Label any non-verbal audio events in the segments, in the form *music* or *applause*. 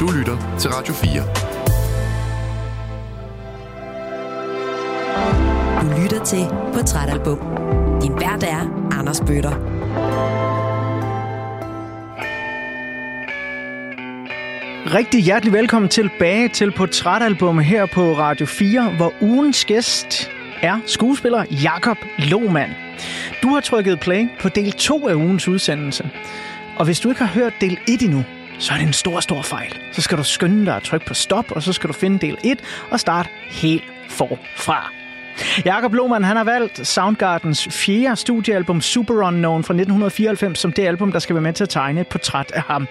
Du lytter til Radio 4. Du lytter til Portrætalbum. Din vært er Anders Bøtter. Rigtig hjertelig velkommen tilbage til Portrætalbum her på Radio 4, hvor ugens gæst er skuespiller Jakob Lohmann. Du har trykket play på del 2 af ugens udsendelse. Og hvis du ikke har hørt del 1 endnu, så er det en stor, stor fejl. Så skal du skynde dig at trykke på stop, og så skal du finde del 1 og starte helt forfra. Jakob Lohmann han har valgt Soundgardens fjerde studiealbum Super Unknown fra 1994 som det album, der skal være med til at tegne et portræt af ham.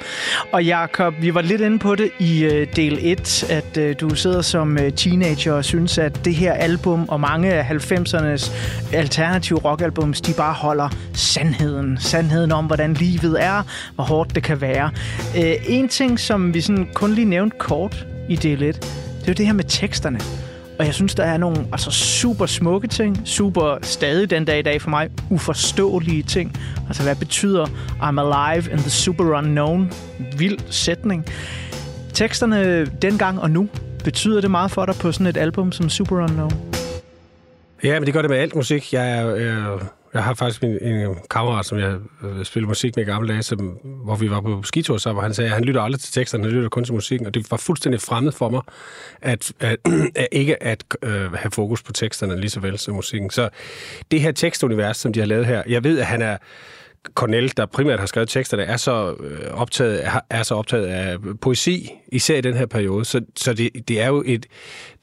Og Jakob, vi var lidt inde på det i øh, del 1, at øh, du sidder som øh, teenager og synes, at det her album og mange af 90'ernes alternative rockalbums, de bare holder sandheden. Sandheden om, hvordan livet er, hvor hårdt det kan være. Øh, en ting, som vi sådan kun lige nævnte kort i del 1, det er jo det her med teksterne. Og jeg synes, der er nogle altså, super smukke ting, super stadig den dag i dag for mig, uforståelige ting. Altså, hvad betyder I'm alive in the super unknown? Vild sætning. Teksterne dengang og nu, betyder det meget for dig på sådan et album som Super Unknown? Ja, men det gør det med alt musik. Jeg er, Øh jeg har faktisk en, en kammerat, som jeg øh, spillede musik med i gamle dage, som, hvor vi var på skitur sammen, og han sagde, at han lytter aldrig til teksterne, han lytter kun til musikken, og det var fuldstændig fremmed for mig, at, at, *clears throat* at ikke at øh, have fokus på teksterne lige så vel som musikken. Så det her tekstunivers, som de har lavet her, jeg ved, at han er Cornell, der primært har skrevet teksterne, er så øh, optaget, er så optaget af poesi, især i den her periode. Så, så det, det, er jo et,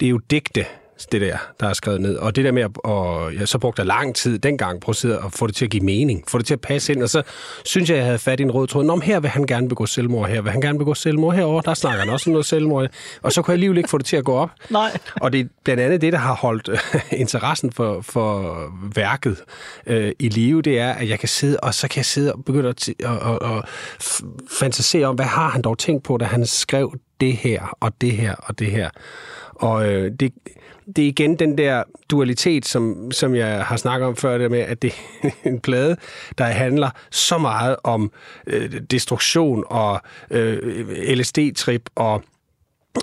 det er jo digte, det der, der er skrevet ned. Og det der med, at og jeg så brugte jeg lang tid dengang på at få det til at give mening, få det til at passe ind, og så synes jeg, jeg havde fat i en rød tråd. Nå, her vil han gerne begå selvmord, her vil han gerne begå selvmord, herover der snakker han også om noget selvmord. Og så kunne jeg alligevel ikke få det til at gå op. Nej. Og det er blandt andet det, der har holdt interessen for, for værket øh, i live, det er, at jeg kan sidde, og så kan jeg sidde og begynde at, og, og, og fantasere om, hvad har han dog tænkt på, da han skrev det her, og det her, og det her. Og øh, det, det er igen den der dualitet, som, som jeg har snakket om før, det med, at det er en plade, der handler så meget om øh, destruktion og øh, LSD-trip og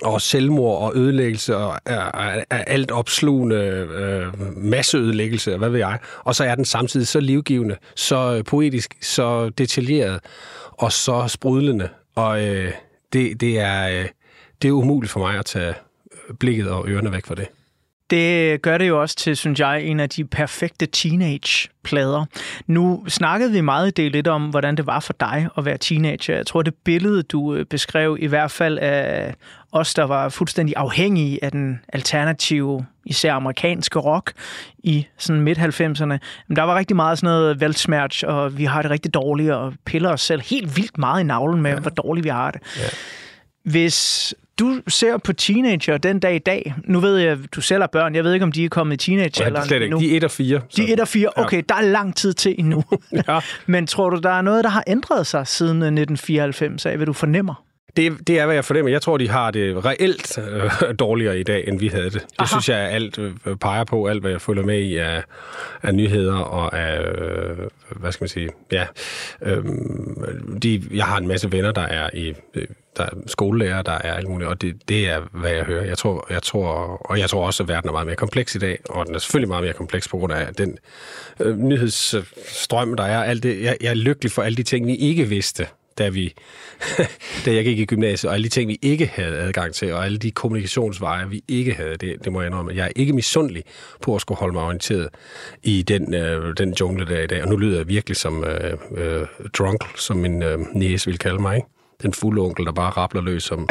og selvmord og ødelæggelse og er, er alt opslugende øh, masseødelæggelse, hvad ved jeg. Og så er den samtidig så livgivende, så øh, poetisk, så detaljeret og så sprudlende. Og øh, det, det, er, øh, det er umuligt for mig at tage blikket og ørerne væk fra det. Det gør det jo også til, synes jeg, en af de perfekte teenage-plader. Nu snakkede vi meget i del lidt om, hvordan det var for dig at være teenager. Jeg tror, det billede, du øh, beskrev, i hvert fald af os, der var fuldstændig afhængige af den alternative, især amerikanske rock i sådan midt-90'erne. Der var rigtig meget sådan noget veltsmerch, og vi har det rigtig dårligt, og piller os selv helt vildt meget i navlen med, ja. hvor dårligt vi har det. Ja. Hvis du ser på teenager den dag i dag, nu ved jeg, du selv har børn, jeg ved ikke, om de er kommet i teenagealderen ja, ikke. De er 1 og 4. De er 1 og 4, okay, ja. der er lang tid til endnu. *laughs* ja. Men tror du, der er noget, der har ændret sig siden 1994 af, hvad du fornemmer? Det, det er, hvad jeg fornemmer. Jeg tror, de har det reelt øh, dårligere i dag, end vi havde det. Det Aha. synes jeg, alt øh, peger på. Alt, hvad jeg følger med i af, af nyheder og af, øh, hvad skal man sige, ja. Øh, de, jeg har en masse venner, der er i øh, der er skolelærer, der er alt muligt, og det, det er, hvad jeg hører. Jeg tror, jeg tror, og jeg tror også, at verden er meget mere kompleks i dag, og den er selvfølgelig meget mere kompleks på grund af den øh, nyhedsstrøm, der er. Alt det, jeg, jeg er lykkelig for alle de ting, vi ikke vidste da, vi, *laughs* da jeg gik i gymnasiet, og alle de ting, vi ikke havde adgang til, og alle de kommunikationsveje, vi ikke havde, det, det må jeg indrømme. Jeg er ikke misundelig på at skulle holde mig orienteret i den, øh, den jungle der i dag, og nu lyder jeg virkelig som øh, øh, drunk, som min øh, næse vil kalde mig, ikke? Den fulde onkel, der bare rappler løs om,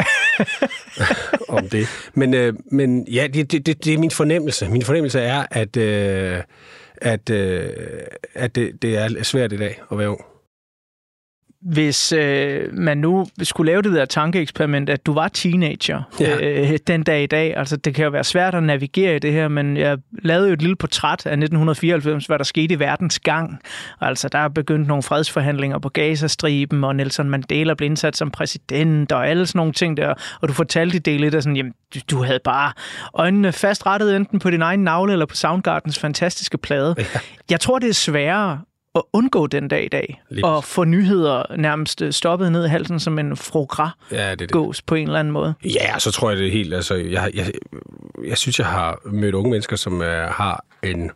*laughs* om det. Men, øh, men ja, det, det, det, det er min fornemmelse. Min fornemmelse er, at, øh, at, øh, at det, det er svært i dag at være ung hvis øh, man nu skulle lave det der tankeeksperiment, at du var teenager ja. øh, den dag i dag, altså det kan jo være svært at navigere i det her, men jeg lavede jo et lille portræt af 1994, hvad der skete i verdens gang. Altså der er begyndt nogle fredsforhandlinger på Gazastriben, og Nelson Mandela blev indsat som præsident, og alle sådan nogle ting der, og du fortalte i det lidt af sådan, jamen du, du havde bare øjnene fastrettet enten på din egen navle eller på Soundgardens fantastiske plade. Ja. Jeg tror, det er sværere at undgå den dag i dag, Lige og få nyheder nærmest øh, stoppet ned i halsen som en frogra Ja, det det. gås på en eller anden måde. Ja, så tror jeg det er helt... Altså, jeg, jeg, jeg synes, jeg har mødt unge mennesker, som uh, har en,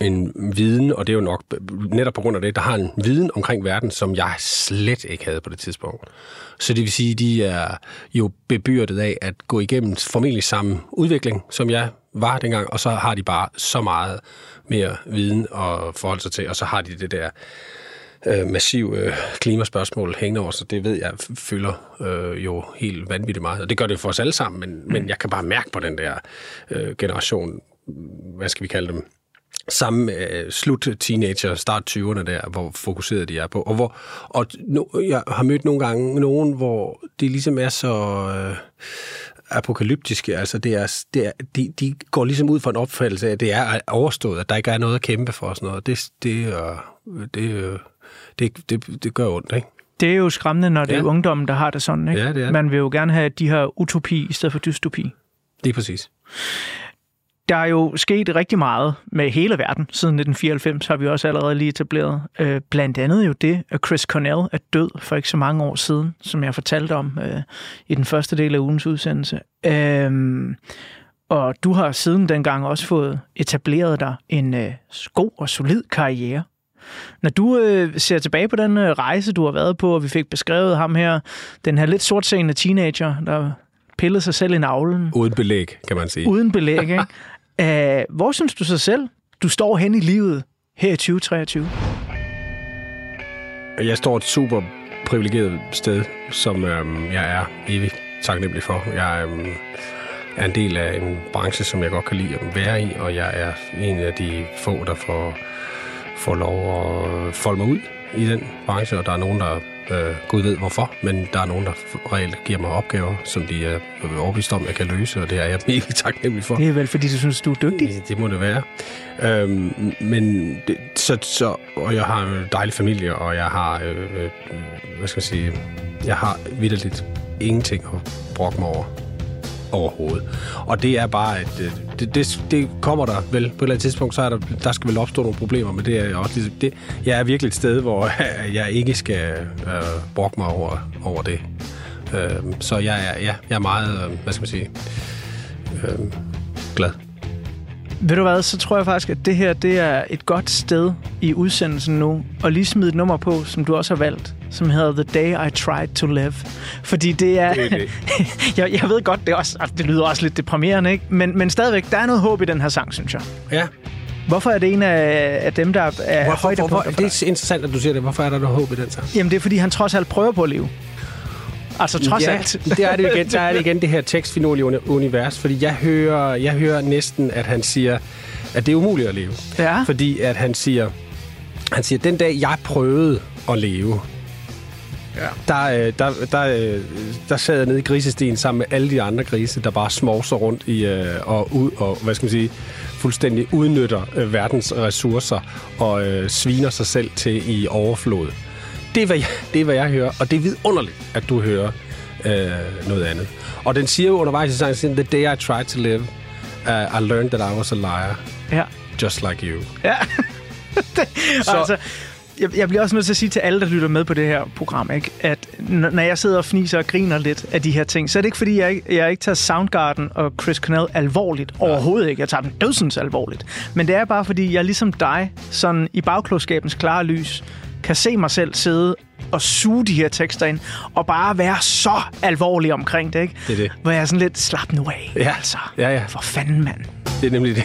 en viden, og det er jo nok netop på grund af det, der har en viden omkring verden, som jeg slet ikke havde på det tidspunkt. Så det vil sige, de er jo bebyrdet af at gå igennem formentlig samme udvikling, som jeg var dengang, og så har de bare så meget mere viden at forholde sig til, og så har de det der øh, massive øh, klimaspørgsmål hængende over, så det ved jeg fylder øh, jo helt vanvittigt meget. Og det gør det for os alle sammen, men, men jeg kan bare mærke på den der øh, generation, hvad skal vi kalde dem, samme øh, slut teenager, start 20'erne der, hvor fokuseret de er på. Og, hvor, og no, jeg har mødt nogle gange nogen, hvor det ligesom er så øh, apokalyptiske. Altså det er, det er, de, de går ligesom ud fra en opfattelse af, at det er overstået, at der ikke er noget at kæmpe for og sådan noget. Det, det, øh, det, øh, det, det, det gør ondt, ikke? Det er jo skræmmende, når det Ja. er ungdommen, der har det sådan. Ikke? Ja, det er det. Man vil jo gerne have de her utopi i stedet for dystopi. Det er præcis. Der er jo sket rigtig meget med hele verden. Siden 1994 har vi også allerede lige etableret. Øh, blandt andet jo det, at Chris Cornell er død for ikke så mange år siden, som jeg fortalte om øh, i den første del af ugens udsendelse. Øhm, og du har siden dengang også fået etableret dig en øh, god og solid karriere. Når du øh, ser tilbage på den øh, rejse, du har været på, og vi fik beskrevet ham her, den her lidt sortseende teenager, der pillede sig selv i navlen, Uden belæg, kan man sige. uden belæg. Ikke? *laughs* Æh, hvor synes du så selv, du står hen i livet her i 2023? Jeg står et super privilegeret sted, som øhm, jeg er evigt taknemmelig for. Jeg øhm, er en del af en branche, som jeg godt kan lide at være i, og jeg er en af de få, der får, får lov at folde mig ud i den branche, og der er nogen, der øh, Gud ved hvorfor, men der er nogen, der reelt giver mig opgaver, som de er overbevist om, jeg kan løse, og det er jeg evigt *laughs* taknemmelig for. Det er vel, fordi du synes, du er dygtig? Det, det må det være. Øhm, men det, så, så, og jeg har en dejlig familie, og jeg har, øh, øh, hvad skal jeg sige, jeg har vidderligt ingenting at brokke mig over overhovedet. Og det er bare, at øh, det, det, det kommer der vel på et eller andet tidspunkt, så er der, der skal vel opstå nogle problemer, men det er også ligesom, det, jeg er virkelig et sted, hvor *laughs* jeg ikke skal øh, brokke mig over, over det. Øh, så jeg er, ja, jeg er meget, øh, hvad skal man sige, øh, glad. Ved du hvad, så tror jeg faktisk, at det her det er et godt sted i udsendelsen nu, og lige smide et nummer på, som du også har valgt, som hedder The Day I Tried to Live. Fordi det er... Det er det. *laughs* jeg, jeg ved godt, det, er også, altså, det lyder også lidt deprimerende, ikke? Men, men stadigvæk, der er noget håb i den her sang, synes jeg. Ja, Hvorfor er det en af, af dem, der er Hvorfor, hvorfor, højdepunkter for det er interessant, at du siger det. Hvorfor er der noget håb i den sang? Jamen, det er, fordi han trods alt prøver på at leve. Altså, trods ja, alt. det er det igen. Der er det igen det her tekstfinurlige uni- univers, fordi jeg hører, jeg hører næsten, at han siger, at det er umuligt at leve. Ja. Fordi at han siger, han siger, den dag jeg prøvede at leve, Ja. der, øh, der, der, øh, der sad jeg nede i grisestien sammen med alle de andre grise, der bare smovser rundt i, øh, og, ud, og hvad skal man sige, fuldstændig udnytter verdens ressourcer og øh, sviner sig selv til i overflod. Det er, hvad jeg, det er, hvad jeg hører, og det er vidunderligt, at du hører øh, noget andet. Og den siger jo undervejs i sangen, The day I tried to live, uh, I learned that I was a liar, Ja. just like you. Ja. *laughs* det, Så- altså, jeg, jeg bliver også nødt til at sige til alle, der lytter med på det her program, ikke, at når jeg sidder og fniser og griner lidt af de her ting, så er det ikke, fordi jeg, ikke- jeg ikke tager Soundgarden og Chris Cornell alvorligt. Overhovedet ikke. Jeg tager dem dødsens alvorligt. Men det er bare, fordi jeg ligesom dig, sådan i bagklodskabens klare lys, kan se mig selv sidde og suge de her tekster ind, og bare være så alvorlig omkring det, ikke? Det er det. Hvor jeg er sådan lidt, slap nu af, Ja. altså. Ja, ja. For fanden, mand. Det er nemlig det.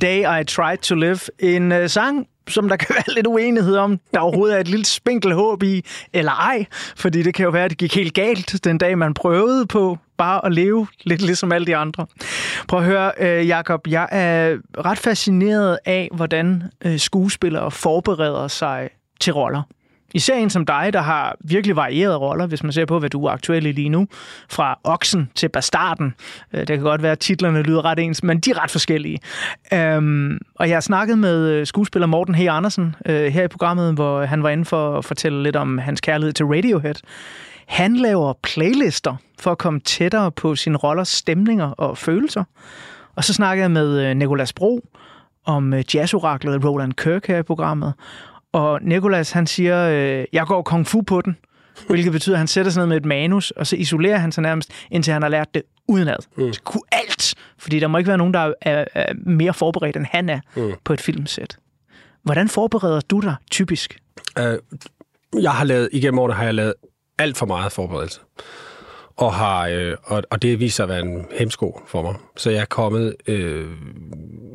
Day I Tried to Live. En øh, sang, som der *laughs* kan være lidt uenighed om, der overhovedet er et lille spinkel håb i, eller ej, fordi det kan jo være, at det gik helt galt den dag, man prøvede på bare at leve lidt ligesom alle de andre. Prøv at høre, øh, Jakob, jeg er ret fascineret af, hvordan øh, skuespillere forbereder sig til roller. Især en som dig, der har virkelig varierede roller, hvis man ser på, hvad du er aktuel i lige nu. Fra oksen til bastarden. Øh, det kan godt være, at titlerne lyder ret ens, men de er ret forskellige. Øhm, og jeg har snakket med øh, skuespiller Morten H. Andersen øh, her i programmet, hvor han var inde for at fortælle lidt om hans kærlighed til Radiohead. Han laver playlister for at komme tættere på sin rollers stemninger og følelser. Og så snakkede jeg med Nikolas Nicolas Bro om jazzoraklet Roland Kirk her i programmet. Og Nicolas, han siger, øh, jeg går kung fu på den. Hvilket betyder, at han sætter sig ned med et manus, og så isolerer han sig nærmest, indtil han har lært det udenad. Mm. Så kunne alt. Fordi der må ikke være nogen, der er, er, er mere forberedt, end han er mm. på et filmsæt. Hvordan forbereder du dig typisk? Øh, jeg har lavet, igennem årene har jeg lavet alt for meget forberedelse. Og, har, øh, og, og det viser at være en hemsko for mig. Så jeg er kommet øh,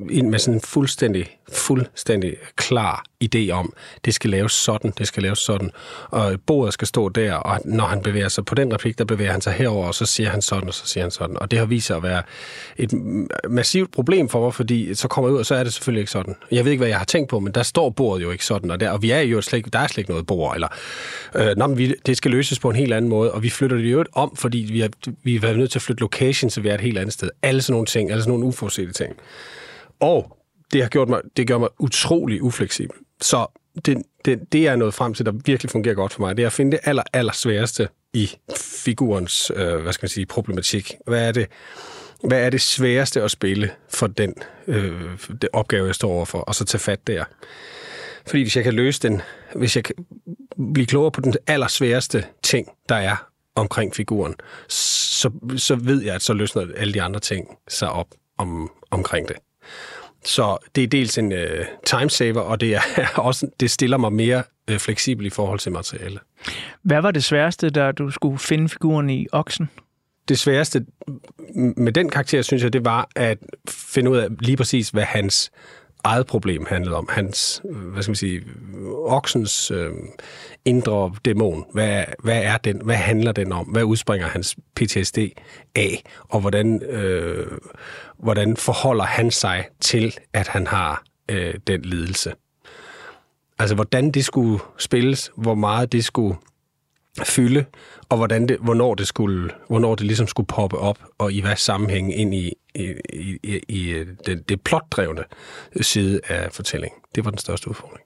ind med sådan en fuldstændig, fuldstændig klar idé om, det skal laves sådan, det skal laves sådan. Og bordet skal stå der, og når han bevæger sig på den replik, der bevæger han sig herover, og så siger han sådan, og så siger han sådan. Og det har vist sig at være et massivt problem for mig, fordi så kommer jeg ud, og så er det selvfølgelig ikke sådan. Jeg ved ikke, hvad jeg har tænkt på, men der står bordet jo ikke sådan, og, der, og vi er jo slet ikke, der er slet ikke noget bord, eller øh, nå, men vi, det skal løses på en helt anden måde, og vi flytter det jo om, fordi vi har, vi har været nødt til at flytte location, så vi er et helt andet sted. Alle sådan nogle ting, alle sådan nogle uforudsete ting. Og det har gjort mig, det gør mig utrolig ufleksibel. Så det, det, det er noget frem til, der virkelig fungerer godt for mig. Det er at finde det aller, aller sværeste i figurens, øh, hvad skal man sige, problematik. Hvad er det, hvad er det sværeste at spille for den øh, det opgave, jeg står overfor, og så tage fat der. Fordi hvis jeg kan løse den, hvis jeg kan blive klogere på den allersværeste ting, der er omkring figuren, så, så ved jeg, at så løsner alle de andre ting sig op om, omkring det. Så det er dels en øh, timesaver, og det, er *laughs* også, det stiller mig mere øh, fleksibel i forhold til materiale. Hvad var det sværeste, da du skulle finde figuren i oksen? Det sværeste med den karakter, synes jeg, det var at finde ud af lige præcis, hvad hans eget problem handlede om. Hans, hvad skal man sige, oksens øh, indre dæmon. Hvad, hvad er den? Hvad handler den om? Hvad udspringer hans PTSD af? Og hvordan, øh, hvordan forholder han sig til, at han har øh, den lidelse? Altså, hvordan det skulle spilles, hvor meget det skulle fylde, og hvordan det, hvornår, det skulle, hvornår det ligesom skulle poppe op, og i hvad sammenhæng ind i, i, i, i øh, det, det plotdrevne side af fortællingen. Det var den største udfordring.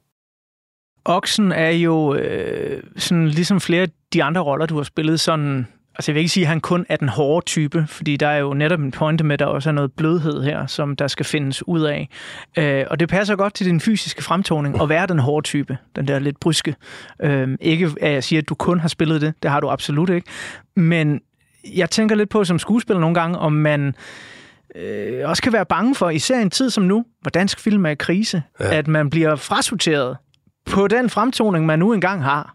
Oksen er jo øh, sådan ligesom flere af de andre roller, du har spillet, sådan Altså jeg vil ikke sige, at han kun er den hårde type, fordi der er jo netop en pointe med, at der også er noget blødhed her, som der skal findes ud af. Øh, og det passer godt til din fysiske fremtoning at være den hårde type, den der lidt bryske. Øh, ikke at jeg siger, at du kun har spillet det, det har du absolut ikke. Men jeg tænker lidt på som skuespiller nogle gange, om man øh, også kan være bange for, især i en tid som nu, hvor dansk film er i krise, ja. at man bliver frasorteret på den fremtoning, man nu engang har.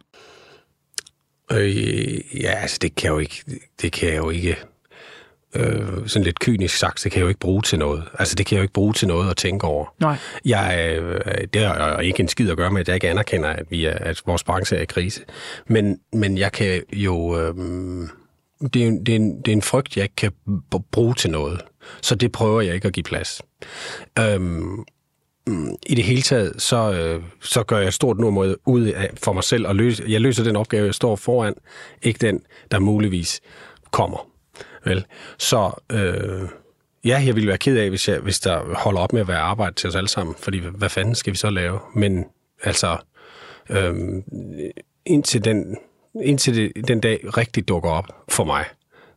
Øh, ja, altså det kan jeg jo ikke, det kan jeg jo ikke, øh, sådan lidt kynisk sagt, det kan jeg jo ikke bruge til noget. Altså det kan jeg jo ikke bruge til noget at tænke over. Nej. Jeg, øh, det har ikke en skid at gøre med, at jeg ikke anerkender, at, vi er, at vores branche er i krise. Men, men jeg kan jo... Øh, det, er, det, er en, det er en frygt, jeg ikke kan bruge til noget. Så det prøver jeg ikke at give plads. Øhm, i det hele taget, så, øh, så gør jeg stort nummer ud af for mig selv, og løse, jeg løser den opgave, jeg står foran, ikke den, der muligvis kommer. Vel? Så øh, ja, jeg ville være ked af, hvis, jeg, hvis der holder op med at være arbejde til os alle sammen, fordi hvad fanden skal vi så lave? Men altså, øh, indtil, den, indtil det, den dag rigtig dukker op for mig,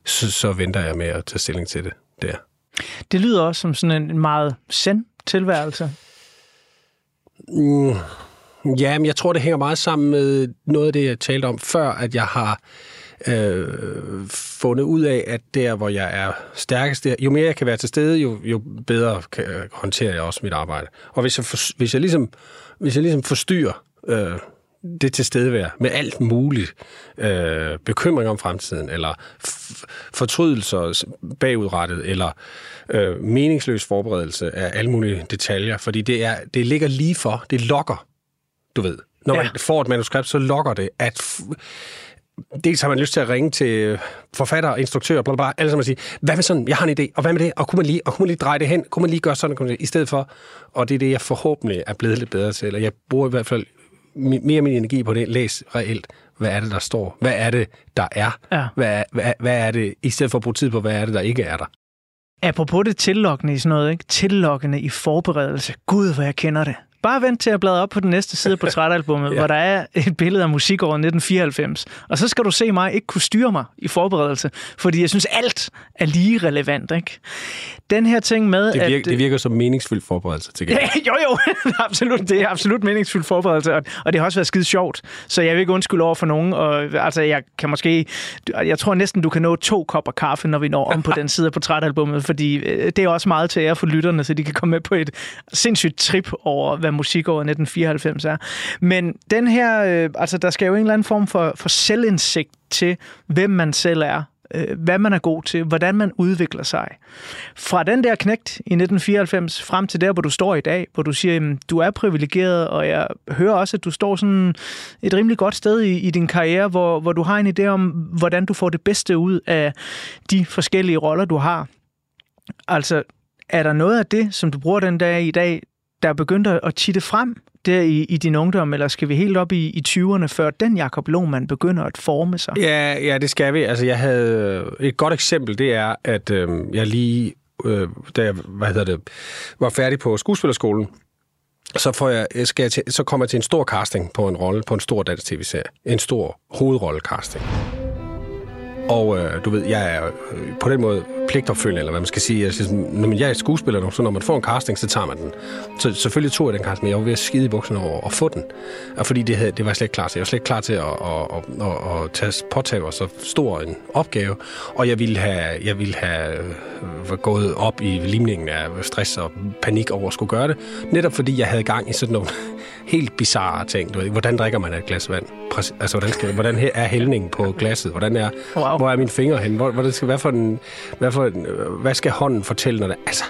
så, så venter jeg med at tage stilling til det der. Det lyder også som sådan en meget send tilværelse. Mm, ja, men jeg tror, det hænger meget sammen med noget af det, jeg talte om før, at jeg har øh, fundet ud af, at der, hvor jeg er stærkest, jo mere jeg kan være til stede, jo, jo bedre kan, håndtere jeg også mit arbejde. Og hvis jeg, for, hvis jeg, ligesom, hvis jeg ligesom forstyrrer øh, det tilstedevær med alt muligt øh, bekymring om fremtiden, eller fortrydelser bagudrettet, eller øh, meningsløs forberedelse af alle mulige detaljer, fordi det, er, det ligger lige for, det lokker, du ved. Når man Ja. får et manuskript, så lokker det, at dels har man lyst til at ringe til forfatter, instruktør, bla, bla, bla, alle sammen og sige, hvad med sådan, jeg har en idé, og hvad med det, og kunne man lige, og kunne man lige dreje det hen, kunne man lige gøre sådan, kunne man i stedet for, og det er det, jeg forhåbentlig er blevet lidt bedre til, og jeg bruger i hvert fald mere min energi på det, læs reelt, hvad er det, der står, hvad er det, der er, Ja. hvad, hvad, hvad er det, i stedet for at bruge tid på, hvad er det, der ikke er der. Apropos det tillokkende i sådan noget, ikke? Tillokkende i forberedelse. Gud, hvor jeg kender det. Bare vent til at bladre op på den næste side af *laughs* portrætalbummet, ja. Hvor der er et billede af musikåret 1994. Og så skal du se mig ikke kunne styre mig i forberedelse, fordi jeg synes, alt er lige relevant. Ikke? Den her ting med, Det virker, at... det virker som meningsfyldt forberedelse til. *laughs* Ja, jo, jo, *laughs* absolut. Det er absolut meningsfuld forberedelse, og, og det har også været skide sjovt. Så jeg vil ikke undskylde over for nogen. Og, altså, jeg kan måske... Jeg tror næsten, du kan nå to kopper kaffe, når vi når om på den side af portrætalbummet, fordi øh, det er også meget til ære for lytterne, så de kan komme med på et sindssygt trip over, hvad musikåret 1994 er. Men den her... Øh, altså, der skal jo en eller anden form for, for selvindsigt til, hvem man selv er øh, hvad man er god til, hvordan man udvikler sig. Fra den der knægt i 1994 frem til der, hvor du står i dag, hvor du siger, jamen, du er privilegeret, og jeg hører også, at du står sådan et rimelig godt sted i, i din karriere, hvor, hvor du har en idé om, hvordan du får det bedste ud af de forskellige roller, du har. Altså, er der noget af det, som du bruger den dag i dag, der begyndte at- at titte frem der i, i din ungdom, eller skal vi helt op i, i 20'erne, før den Jakob Lohmann begynder at forme sig? Ja, ja, det skal vi. Altså, jeg havde øh, et godt eksempel, det er, at øh, jeg lige, øh, da jeg hvad hedder det, var færdig på skuespillerskolen, så, får jeg, øh, skal jeg til, så kommer jeg til en stor casting på en rolle på en stor dansk tv-serie. En stor hovedrolle-casting. Og øh, du ved, jeg er øh, på den måde pligtopfølgende, eller hvad man skal sige. Jeg, synes, når man, jeg er skuespiller nu, så når man får en casting, så tager man den. Så selvfølgelig tog jeg den casting, men jeg var ved at skide i bukserne over at få den. Og fordi det, havde, det var jeg slet ikke klar til. Jeg var slet ikke klar til at, at, at, at, at tage, påtage mig så stor en opgave. Og jeg ville have, jeg ville have øh, gået op i limningen af stress og panik over at skulle gøre det. Netop fordi jeg havde gang i sådan nogle *laughs* helt bizarre ting. Du ved, hvordan drikker man et glas vand? Præcis, altså, hvordan, skal, hvordan her er hældningen på glasset? Hvordan er, Wow. hvor er mine fingre hen? Hvor, hvor det skal, hvad, for en, hvad, for en, hvad skal hånden fortælle, når det... Altså,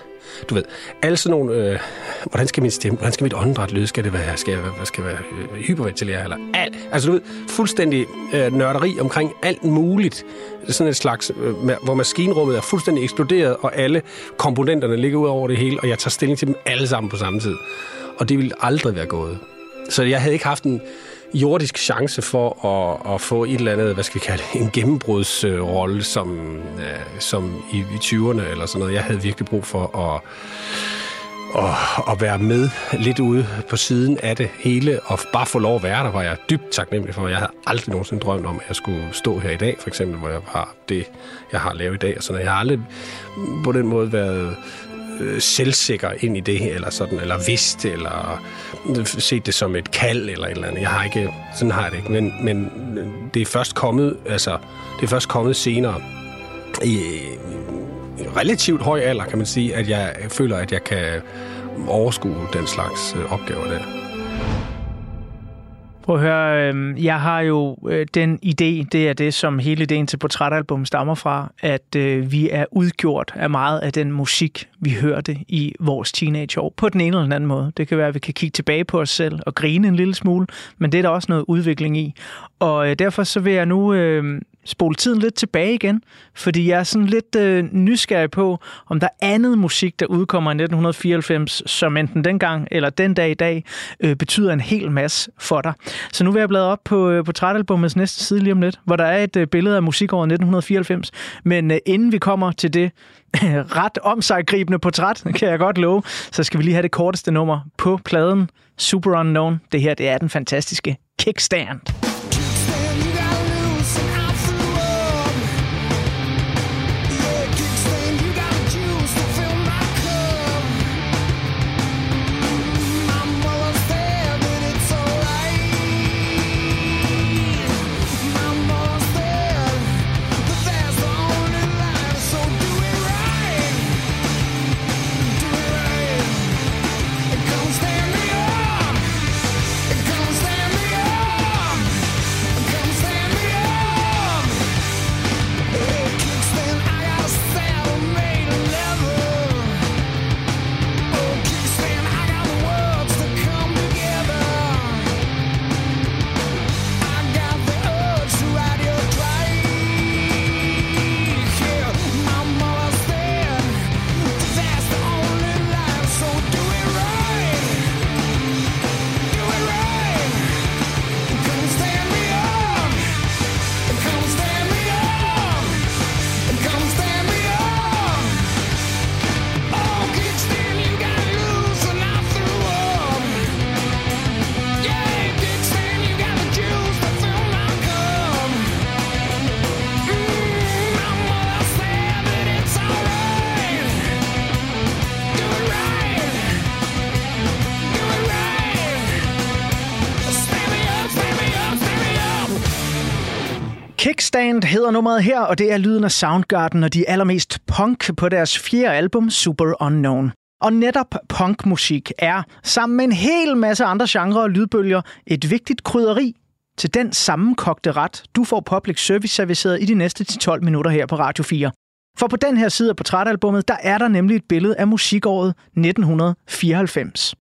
du ved, alle sådan nogle... Øh, hvordan skal min stemme, hvordan skal mit åndedræt lyde? Skal det være, skal jeg, hvad skal jeg være øh, hyperventilere? Eller alt, altså, du ved, fuldstændig øh, nørderi omkring alt muligt. Sådan et slags, øh, hvor maskinrummet er fuldstændig eksploderet, og alle komponenterne ligger ud over det hele, og jeg tager stilling til dem alle sammen på samme tid. Og det ville aldrig være gået. Så jeg havde ikke haft en jordisk chance for at, at få et eller andet, hvad skal vi kalde det, en gennembrudsrolle som, øh, som i, i 20'erne eller sådan noget. Jeg havde virkelig brug for at, at, at være med lidt ude på siden af det hele, og bare få lov at være der, var jeg dybt taknemmelig for. Jeg havde aldrig nogensinde drømt om, at jeg skulle stå her i dag, for eksempel, hvor jeg har det, jeg har lavet i dag. Og sådan. noget. Jeg har aldrig på den måde været øh, selvsikker ind i det, eller sådan, eller vidst, eller set det som et kald, eller et eller andet. Jeg har ikke, sådan har jeg det ikke, men, men øh, det er først kommet, altså, det er først kommet senere, i, øh, i relativt høj alder, kan man sige, at jeg føler, at jeg kan overskue den slags øh, opgaver der. Prøv at høre, øh, jeg har jo øh, den idé, det er det, som hele ideen til portrætalbum stammer fra, at øh, vi er udgjort af meget af den musik, vi hørte i vores teenageår, på den ene eller den anden måde. Det kan være, at vi kan kigge tilbage på os selv og grine en lille smule, men det er der også noget udvikling i. Og øh, derfor så vil jeg nu øh, spole tiden lidt tilbage igen, fordi jeg er sådan lidt øh, nysgerrig på, om der er andet musik, der udkommer i 1994, som enten dengang eller den dag i dag øh, betyder en hel masse for dig. Så nu vil jeg bladre op på øh, portrætalbummets næste side lige om lidt, hvor der er et øh, billede af musikåret 1994. Men øh, inden vi kommer til det *laughs* ret omsaggribende portræt, *laughs* kan jeg godt love, så skal vi lige have det korteste nummer på pladen. Super Unknown. Det her, det er den fantastiske Kickstand. Kickstand, Kickstand hedder nummeret her, og det er lyden af Soundgarden og de allermest punk på deres fjerde album, Super Unknown. Og netop punkmusik er, sammen med en hel masse andre genrer og lydbølger, et vigtigt krydderi til den sammenkogte ret, du får public service serviceret i de næste 10-12 minutter her på Radio 4. For på den her side af portrætalbummet, der er der nemlig et billede af musikåret 1994.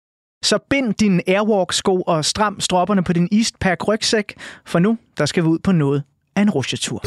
Så bind dine Airwalk-sko og stram stropperne på din Eastpak rygsæk, for nu, der skal vi ud på noget af en rusjetur.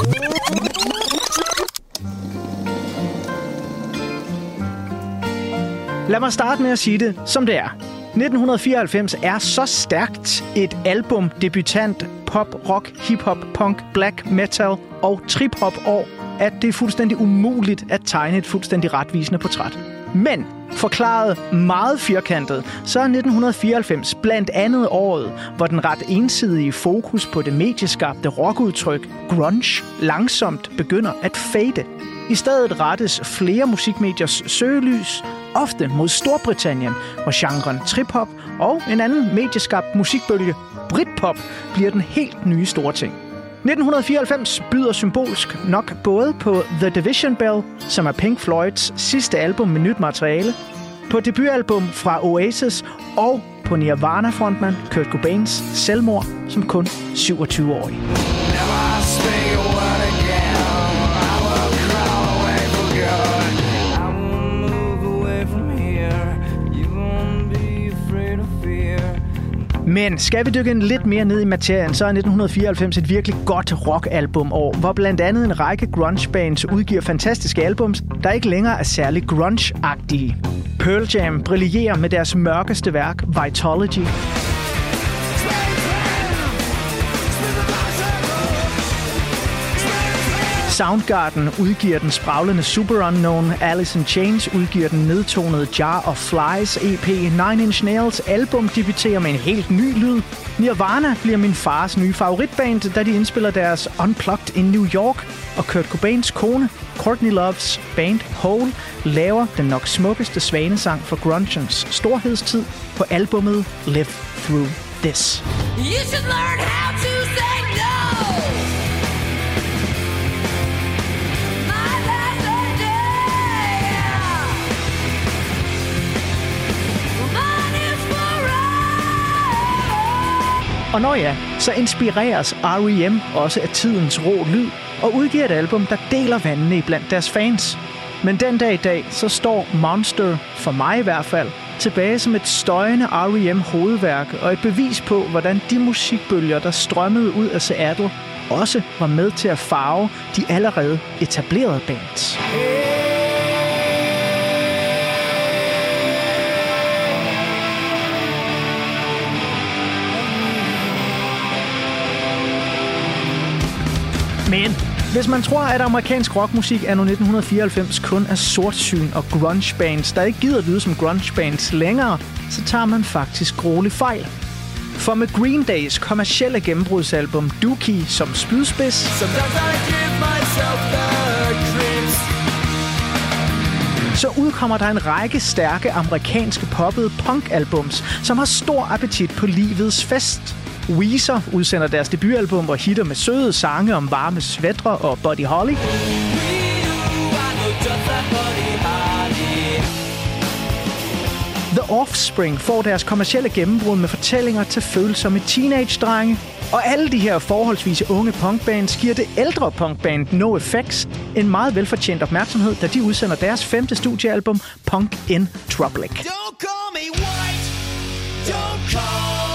Lad mig starte med at sige det, som det er. 1994 er så stærkt et album, debutant, pop, rock, hip-hop, punk, black, metal og trip-hop år, at det er fuldstændig umuligt at tegne et fuldstændig retvisende portræt. Men forklaret meget firkantet, så er 1994 blandt andet året, hvor den ret ensidige fokus på det medieskabte rockudtryk grunge langsomt begynder at fade. I stedet rettes flere musikmediers søgelys ofte mod Storbritannien, hvor genren trip-hop og en anden medieskabt musikbølge, Britpop, bliver den helt nye store ting. 1994 byder symbolsk nok både på The Division Bell, som er Pink Floyds sidste album med nyt materiale, på debutalbum fra Oasis og på Nirvana-frontmand Kurt Cobains selvmord som kun 27-årig. Never Men skal vi dykke en lidt mere ned i materien, så er 1994 et virkelig godt rockalbum år, hvor blandt andet en række grunge-bands udgiver fantastiske albums, der ikke længere er særlig grunge-agtige. Pearl Jam brillerer med deres mørkeste værk, Vitology, Soundgarden udgiver den spraglende Super Unknown, Alice in Chains udgiver den nedtonede Jar of Flies EP, Nine Inch Nails album debuterer med en helt ny lyd. Nirvana bliver min fars nye favoritband, da de indspiller deres Unplugged in New York, og Kurt Cobains kone, Courtney Loves band Hole, laver den nok smukkeste svanesang for grungens storhedstid på albummet Live Through This. You should learn how to Og når ja, så inspireres R.E.M. også af tidens rå lyd og udgiver et album, der deler vandene blandt deres fans. Men den dag i dag, så står Monster, for mig i hvert fald, tilbage som et støjende R.E.M. hovedværk og et bevis på, hvordan de musikbølger, der strømmede ud af Seattle, også var med til at farve de allerede etablerede bands. Men hvis man tror, at amerikansk rockmusik er nu 1994 kun er sortsyn og grunge bands, der ikke gider lyde som grunge bands længere, så tager man faktisk gruelig fejl. For med Green Days kommercielle gennembrudsalbum Dookie som spydspids, så udkommer der en række stærke amerikanske poppede punkalbums, som har stor appetit på livets fest. Weezer udsender deres debutalbum og hitter med søde sange om varme svætre og Buddy Holly. The Offspring får deres kommercielle gennembrud med fortællinger til følsomme teenage-drenge. Og alle de her forholdsvis unge punkbands giver det ældre punkband No Effects en meget velfortjent opmærksomhed, da de udsender deres femte studiealbum Punk in Troublic. Don't call me white. Don't call.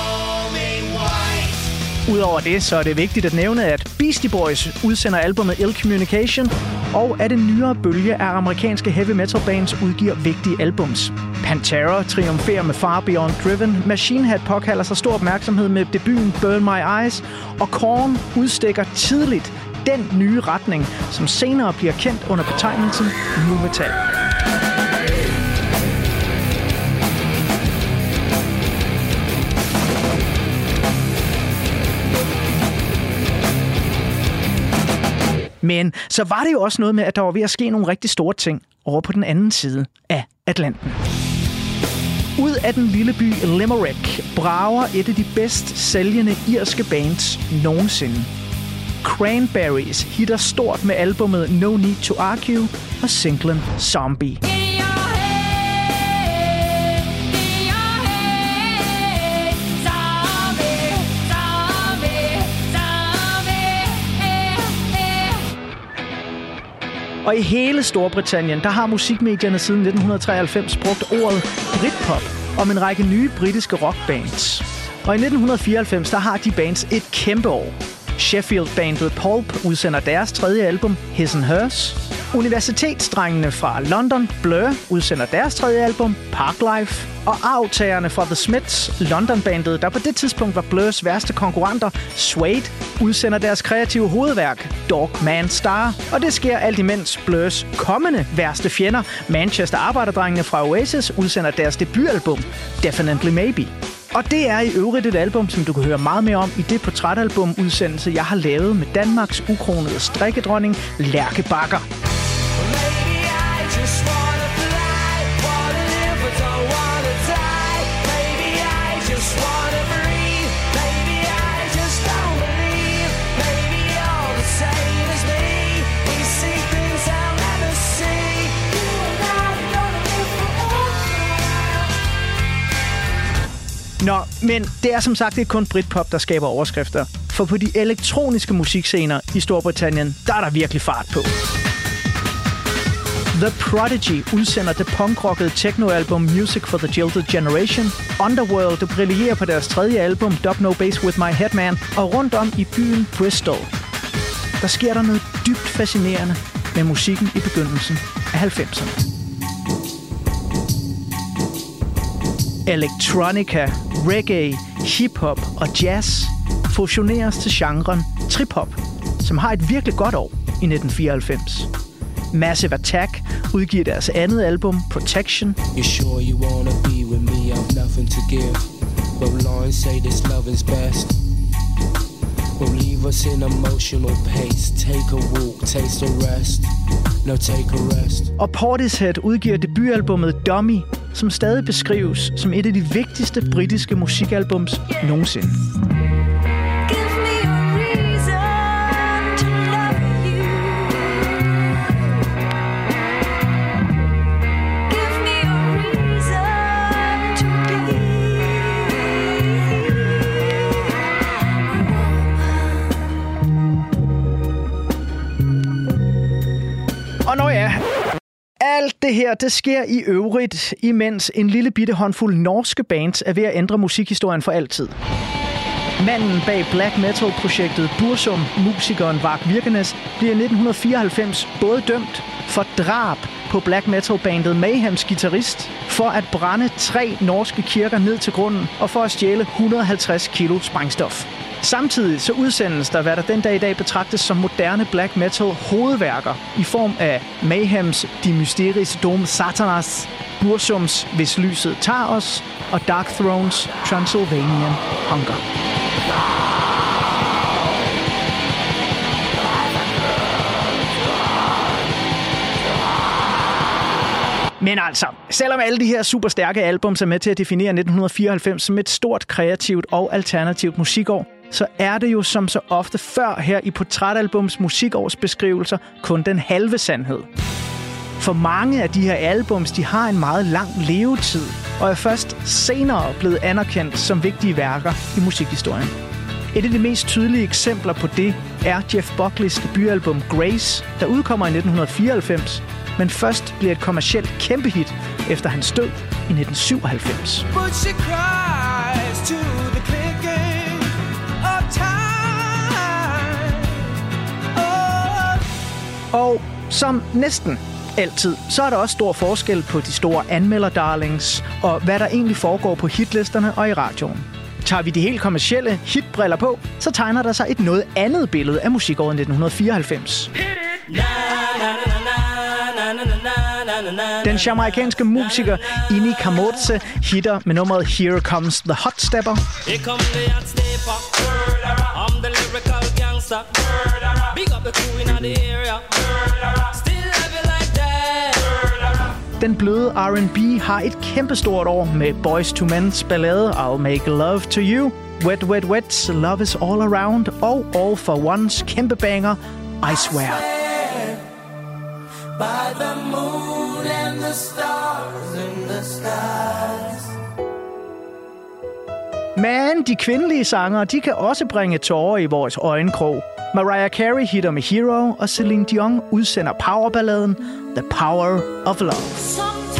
Udover det, så er det vigtigt at nævne, at Beastie Boys udsender albumet Ill Communication, og at en nyere bølge af amerikanske heavy metal bands udgiver vigtige albums. Pantera triumferer med Far Beyond Driven, Machine Head påkalder sig stor opmærksomhed med debuten Burn My Eyes, og Korn udstikker tidligt den nye retning, som senere bliver kendt under betegnelsen nu metal. Men så var det jo også noget med, at der var ved at ske nogle rigtig store ting over på den anden side af Atlanten. Ud af den lille by Limerick brager et af de bedst sælgende irske bands nogensinde. Cranberries hitter stort med albumet No Need to Argue og singlen Zombie. Og i hele Storbritannien, der har musikmedierne siden 1993 brugt ordet Britpop om en række nye britiske rockbands. Og i 1994, der har de bands et kæmpe år. Sheffield-bandet Pulp udsender deres tredje album, His and Hers. Universitetsdrengene fra London, Blur, udsender deres tredje album, Parklife. Og aftagerne fra The Smiths, London-bandet, der på det tidspunkt var Blurs værste konkurrenter, Suede, udsender deres kreative hovedværk, Dog Man Star. Og det sker alt imens Blurs kommende værste fjender, Manchester Arbejderdrengene fra Oasis, udsender deres debutalbum, Definitely Maybe. Og det er i øvrigt et album, som du kan høre meget mere om i det portrætalbum-udsendelse, jeg har lavet med Danmarks ukronede strikkedronning, Lærke Bakker. Nå, men det er som sagt ikke kun Britpop, der skaber overskrifter. For på de elektroniske musikscener i Storbritannien, der er der virkelig fart på. The Prodigy udsender det punkrockede technoalbum Music for the Jilted Generation. Underworld brillerer på deres tredje album Dub No Bass With My Headman. Og rundt om i byen Bristol, der sker der noget dybt fascinerende med musikken i begyndelsen af 90'erne. Electronica, reggae, hip-hop og jazz fusioneres til genren trip-hop, som har et virkelig godt år i 1994. Massive Attack udgiver deres andet album, Protection, You sure you wanna be with me? I've nothing to give. But lines say this love is best. Will leave us in emotional pace. Take a walk, taste a rest. No, take a rest. og Portishead udgiver debutalbummet Dummy, som stadig beskrives som et af de vigtigste britiske musikalbums nogensinde. Det her, det sker i øvrigt, imens en lille bitte håndfuld norske bands er ved at ændre musikhistorien for altid. Manden bag black metal-projektet Bursum, musikeren Vark Virkenes, bliver i 1994 både dømt for drab på black metal-bandet Mayhems guitarist, for at brænde tre norske kirker ned til grunden og for at stjæle 150 kilo sprængstof. Samtidig så udsendes der, hvad der den dag i dag betragtes som moderne black metal hovedværker i form af Mayhems De Mysteris Dom Satanas, Bursums Hvis lyset tager os og Dark Thrones Transylvanian Hunger. Men altså, selvom alle de her super stærke album er med til at definere 1994 som et stort kreativt og alternativt musikår, så er det jo som så ofte før her i Portrætalbums musikårsbeskrivelser kun den halve sandhed. For mange af de her albums, de har en meget lang levetid, og er først senere blevet anerkendt som vigtige værker i musikhistorien. Et af de mest tydelige eksempler på det er Jeff Buckleys debutalbum Grace, der udkommer i 1994, men først bliver et kommercielt kæmpehit efter hans død i 1997. Og som næsten altid, så er der også stor forskel på de store anmelderdarlings og hvad der egentlig foregår på hitlisterne og i radioen. Tager vi de helt kommercielle hitbriller på, så tegner der sig et noget andet billede af musikåret 1994. Den jamaikanske musiker Ini Kamotse hitter med nummeret Here Comes the Hot Stepper. Here come the hot stepper. I'm the lyrical gangster. Big up the crew in the area. Still love you like that. Den bløde R&B har et kæmpestort år med Boys to Men's ballade I'll Make Love to You. Wet Wet Wet, Love is All Around og All for One's kæmpe banger, I Swear. By the moon and the stars in the skies. Men de kvindelige sangere, de kan også bringe tårer i vores øjenkrog. Mariah Carey hitter med Hero, og Celine Dion udsender powerballaden The Power of Love. Sometimes.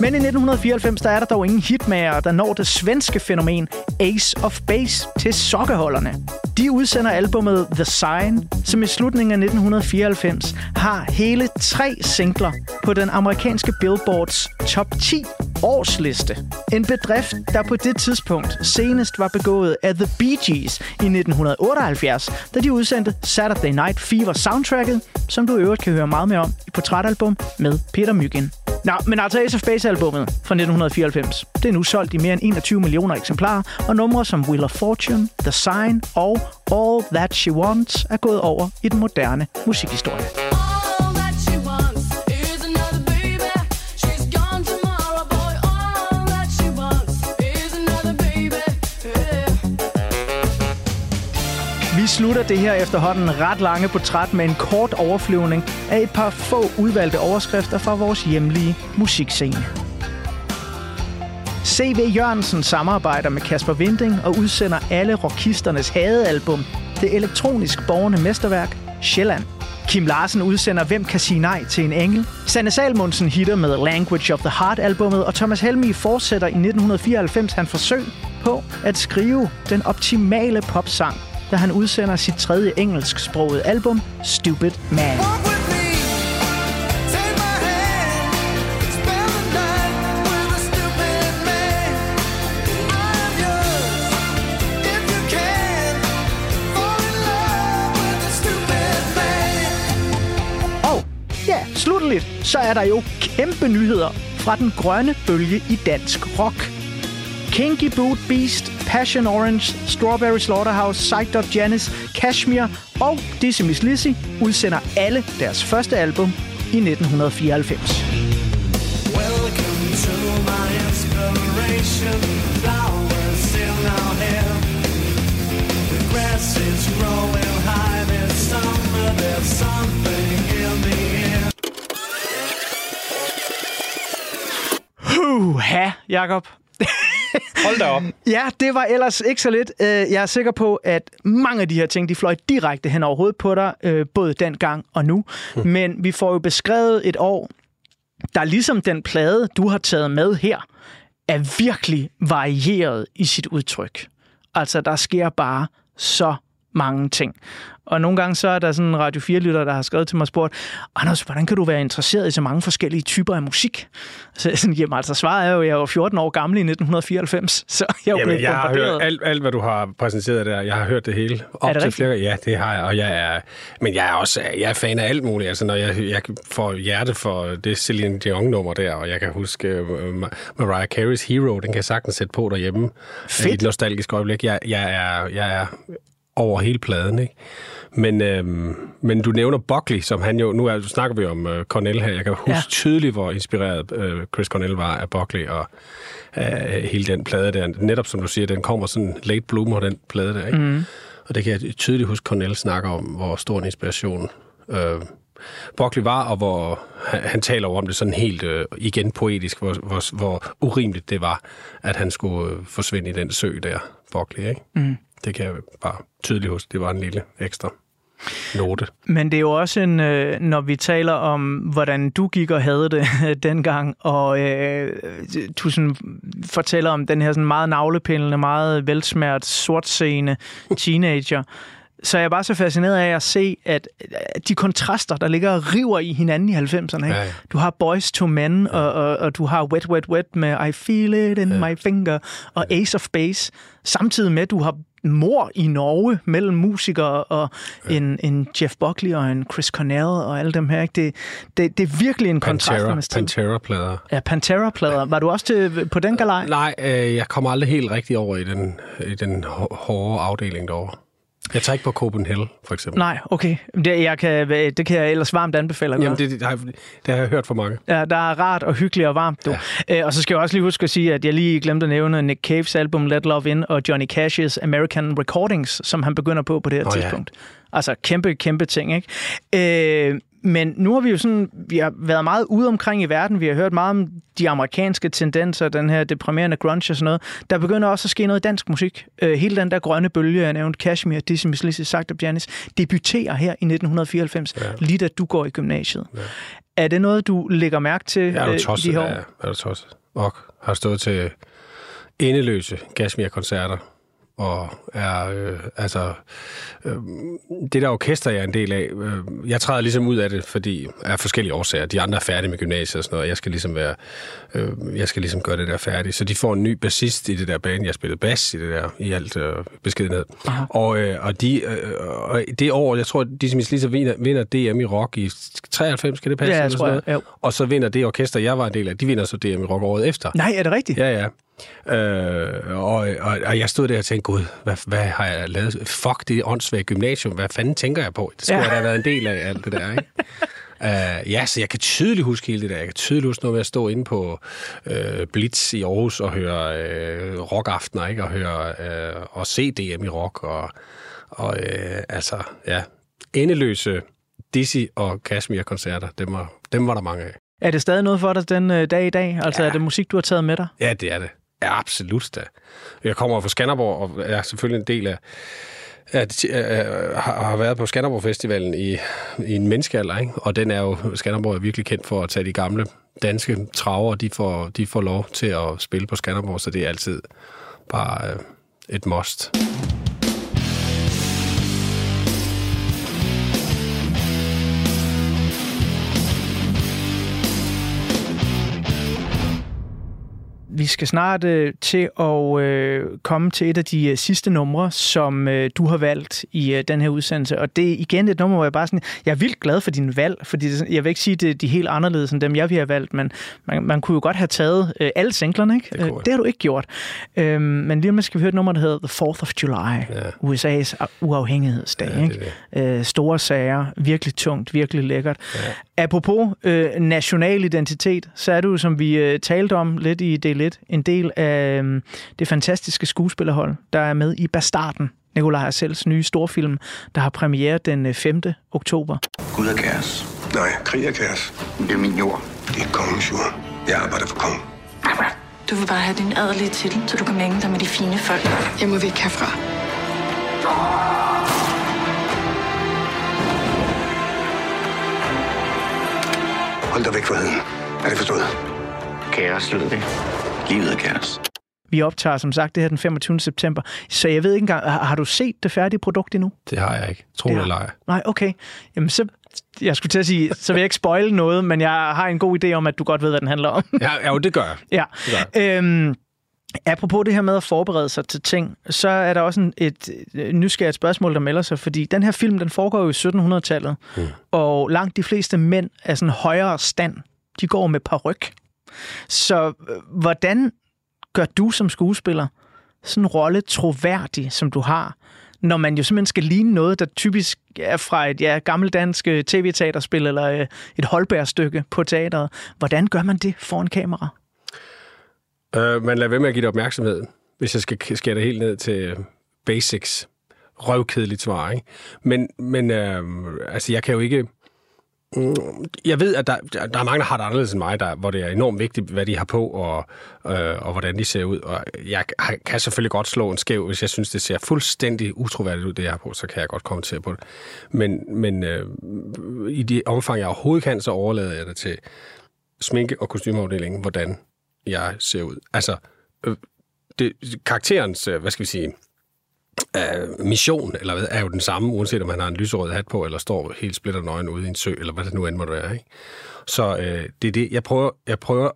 Men i 1994, der er der dog ingen hitmager, der når det svenske fænomen Ace of Base til sokkeholderne. De udsender albumet The Sign, som i slutningen af 1994 har hele tre singler på den amerikanske Billboards top 10 årsliste. En bedrift, der på det tidspunkt senest var begået af The Bee Gees i 1978, da de udsendte Saturday Night Fever soundtracket, som du i øvrigt kan høre meget mere om i portrætalbum med Peter Myggen. Nå, men altså Ace of Base-albummet fra 1994, det er nu solgt i mere end 21 millioner eksemplarer, og numre som Wheel of Fortune, The Sign og All That She Wants er gået over i den moderne musikhistorie. Slutter det her efterhånden ret lange portræt med en kort overflyvning af et par få udvalgte overskrifter fra vores hjemlige musikscene. C.V. Jørgensen samarbejder med Kasper Vinding og udsender alle rockisternes hadealbum, det elektronisk borgende mesterværk Sjælland. Kim Larsen udsender Hvem kan sige nej til en engel. Sanne Salmonsen hitter med Language of the Heart-albummet, og Thomas Helmi fortsætter i 1994 hans forsøg på at skrive den optimale popsang, da han udsender sit tredje engelsksprogede album, Stupid Man. Slutteligt, så er der jo kæmpe nyheder fra den grønne bølge i dansk rock. Kinky Boot Beast, Passion Orange, Strawberry Slaughterhouse, Psyched Janice, Kashmir og Dizzy Miss Lizzy udsender alle deres første album i 1994. Welcome to my inspiration. Flowers still now here. The grass is growing high this summer. There's something in the air. Uha, Jakob. *laughs* *laughs* Hold da op. Ja, det var ellers ikke så lidt. Øh, Jeg er sikker på, at mange af de her ting, de fløj direkte hen over hovedet på dig, øh, både dengang og nu. Men vi får jo beskrevet et år, der ligesom den plade, du har taget med her, er virkelig varieret i sit udtryk. Altså, der sker bare så mange ting. Og nogle gange så er der sådan en Radio 4-lytter, der har skrevet til mig og spurgt, Anders, hvordan kan du være interesseret i så mange forskellige typer af musik? Så jeg sådan, jamen altså, svaret er jo, at jeg var 14 år gammel i 1994, *laughs* så jeg er Jamen, jeg har hørt alt, alt, hvad du har præsenteret der. Jeg har hørt det hele. Op Er det til rigtigt? flere, ja, det har jeg. Og jeg er, men jeg er også jeg er fan af alt muligt. Altså, når jeg, jeg får hjerte for det Celine Dion-nummer der, og jeg kan huske uh, Mariah Carey's Hero, den kan jeg sagtens sætte på derhjemme. Fedt. I et nostalgisk øjeblik. Jeg, jeg, er, jeg er over hele pladen, ikke? Men, øhm, men du nævner Buckley, som han jo... Nu er, snakker vi om øh, Cornell her. Jeg kan huske Ja. tydeligt, hvor inspireret øh, Chris Cornell var af Buckley og øh, hele den plade der. Netop som du siger, den kommer sådan late bloomer, den plade der, ikke? Mm. Og det kan jeg tydeligt huske, Cornell snakker om, hvor stor en inspiration øh, Buckley var, og hvor han, han taler om det sådan helt øh, igen poetisk, hvor, hvor, hvor urimeligt det var, at han skulle øh, forsvinde i den sø der, Buckley, ikke? Mm. Det kan jeg bare tydeligt huske. Det var en lille ekstra note. Men det er jo også en, øh, når vi taler om, hvordan du gik og havde det *laughs* dengang, og øh, du sådan fortæller om den her sådan meget navlepillende, meget velsmært, sortseende teenager, *laughs* så er jeg bare så fascineret af at se, at at de kontraster, der ligger og river i hinanden i 90'erne. Ikke? Ja, ja. Du har Boys to Men, og, og, og du har Wet Wet Wet med I Feel It in ja. My Finger, og Ace of Base, samtidig med, at du har mor i Norge mellem musikere og ja. en, en Jeff Buckley og en Chris Cornell og alle dem her. Ikke? Det, det, det er virkelig en kontrast. Pantera. Pantera-plader. Ja, Pantera-plader. Var du også til, på den galej? Nej, øh, jeg kommer aldrig helt rigtig over i den, i den hå- hårde afdeling derovre. Jeg tager ikke på Copenhagen, for eksempel. Nej, okay. Det, jeg kan, det kan jeg ellers varmt anbefale. Jamen, det, det, har, jeg- det har jeg hørt for mange. Ja, der er rart og hyggeligt og varmt, du. Ja. Øh, og så skal jeg også lige huske at sige, at jeg lige glemte at nævne Nick Caves album Let Love In og Johnny Cash's American Recordings, som han begynder på på det her ja. tidspunkt. Altså kæmpe, kæmpe ting, ikke? Øh, men nu har vi jo sådan, vi har været meget ude omkring i verden. Vi har hørt meget om de amerikanske tendenser, den her deprimerende grunge og sådan noget. Der begynder også at ske noget i dansk musik. Øh, hele den der grønne bølge, jeg nævnte, Kashmir, Dizzy Lizzy, Sagt Janis, debuterer her i 1994, ja. lige da du går i gymnasiet. Ja. Er det noget, du lægger mærke til Jeg er øh, du i tosset, de her år? ja, er du tosset. Og har stået til endeløse Gasmir-koncerter. Og er, øh, altså, øh, det der orkester, jeg er en del af, øh, jeg træder ligesom ud af det, fordi af forskellige årsager. De andre er færdige med gymnasiet og sådan noget, og jeg skal ligesom være, øh, jeg skal ligesom gøre det der færdigt. Så de får en ny bassist i det der band. Jeg spillede bass i det der, i alt øh, beskedenhed. Og, øh, og, de, øh, og det år, jeg tror, de som lige så vinder, vinder DM i rock i 93, skal det passe? Ja, jeg tror jeg, noget? jo. Og så vinder det orkester, jeg var en del af, de vinder så DM i rock året efter. Nej, er det rigtigt? Ja, ja. Øh, og, og, og jeg stod der og tænkte, gud, hvad, hvad har jeg lavet? Fuck, det åndssvagt gymnasium. Hvad fanden tænker jeg på? Det skulle Ja. have været en del af alt det der, ikke? Uh, *laughs* ja, så jeg kan tydeligt huske hele det der. Jeg kan tydeligt huske noget med at stå inde på uh, Blitz i Aarhus og høre uh, rockaftener, ikke? Og, høre, uh, og se DM i rock. Og, og uh, altså, ja, endeløse Dizzy og Kashmir-koncerter, dem var, dem var der mange af. Er det stadig noget for dig den dag i dag? Altså Ja. er det musik, du har taget med dig? Ja, det er det. Ja, absolut da. Jeg kommer fra Skanderborg, og er selvfølgelig en del af, at har har været på Skanderborg Festivalen i, i en menneskealder, ikke? og den er jo, Skanderborg er virkelig kendt for at tage de gamle danske traver, de får, de får lov til at spille på Skanderborg, så det er altid bare øh, et must. Vi skal snart øh, til at øh, komme til et af de øh, sidste numre, som øh, du har valgt i øh, den her udsendelse. Og det er igen et nummer, hvor jeg bare sådan, jeg er vildt glad for din valg, fordi det, jeg vil ikke sige, det, de er helt anderledes end dem, jeg vil have valgt, men man, man kunne jo godt have taget øh, alle singlerne, ikke? kunne Øh, det har du ikke gjort. Øhm, men lige om skal vi høre et nummer, der hedder The 4th of July, Ja. USA's uafhængighedsdag. Ja, det ikke? Øh, store sager, virkelig tungt, virkelig lækkert. Apropos øh, national identitet, så er du, som vi øh, talte om lidt i del 1, en del af øh, det fantastiske skuespillerhold, der er med i Bastarden, Nikolaj Arcels nye storfilm, der har premiere den øh, 5. oktober. Gud er kaos. Nej, krig er kaos. Det er min jord. Det er kongens jord. Jeg arbejder for kongen. Du vil bare have din adelige titel, så du kan mænge dig med de fine folk. Jeg må væk herfra. Hold dig væk fra heden. Er det forstået? Kaos, lyder det. Livet er kaos. Vi optager som sagt det her den 25. september, så jeg ved ikke engang, har, har du set det færdige produkt endnu? Det har jeg ikke. Tro Det eller ej. Nej, okay. Jamen så, jeg skulle til at sige, så vil jeg ikke spoile noget, men jeg har en god idé om, at du godt ved, hvad den handler om. Ja, ja, jo, det gør jeg. *laughs* Ja. Det Øhm, apropos det her med at forberede sig til ting, så er der også en, et, nysgerrigt spørgsmål, der melder sig, fordi den her film, den foregår jo i 1700-tallet, mm. og langt de fleste mænd af sådan højere stand, de går med paryk. Så øh, hvordan gør du som skuespiller sådan en rolle troværdig, som du har, når man jo simpelthen skal ligne noget, der typisk er fra et ja, gammeldansk øh, tv-teaterspil eller øh, et Holberg-stykke på teateret. Hvordan gør man det foran kamera? Øh, men lader være med at give det opmærksomhed, hvis jeg skal skære det helt ned til øh, basics. Røvkedeligt svar, ikke? Men, men øh, altså, jeg kan jo ikke... Mm, jeg ved, at der, der er mange, der har det anderledes end mig, der, hvor det er enormt vigtigt, hvad de har på, og, øh, og hvordan de ser ud. Og jeg kan selvfølgelig godt slå en skæv, hvis jeg synes, det ser fuldstændig utroværdigt ud, det jeg har på, så kan jeg godt kommentere på det. Men, men øh, i det omfang, jeg overhovedet kan, så overlader jeg det til sminke- og kostymeafdelingen, hvordan jeg ser ud. Altså, øh, det, karakterens, øh, hvad skal vi sige, øh, mission, eller hvad, er jo den samme, uanset om man har en lyserød hat på, eller står helt splitter nøgen ude i en sø, eller hvad det nu end måtte være. Ikke? Så øh, det er det, jeg prøver, jeg prøver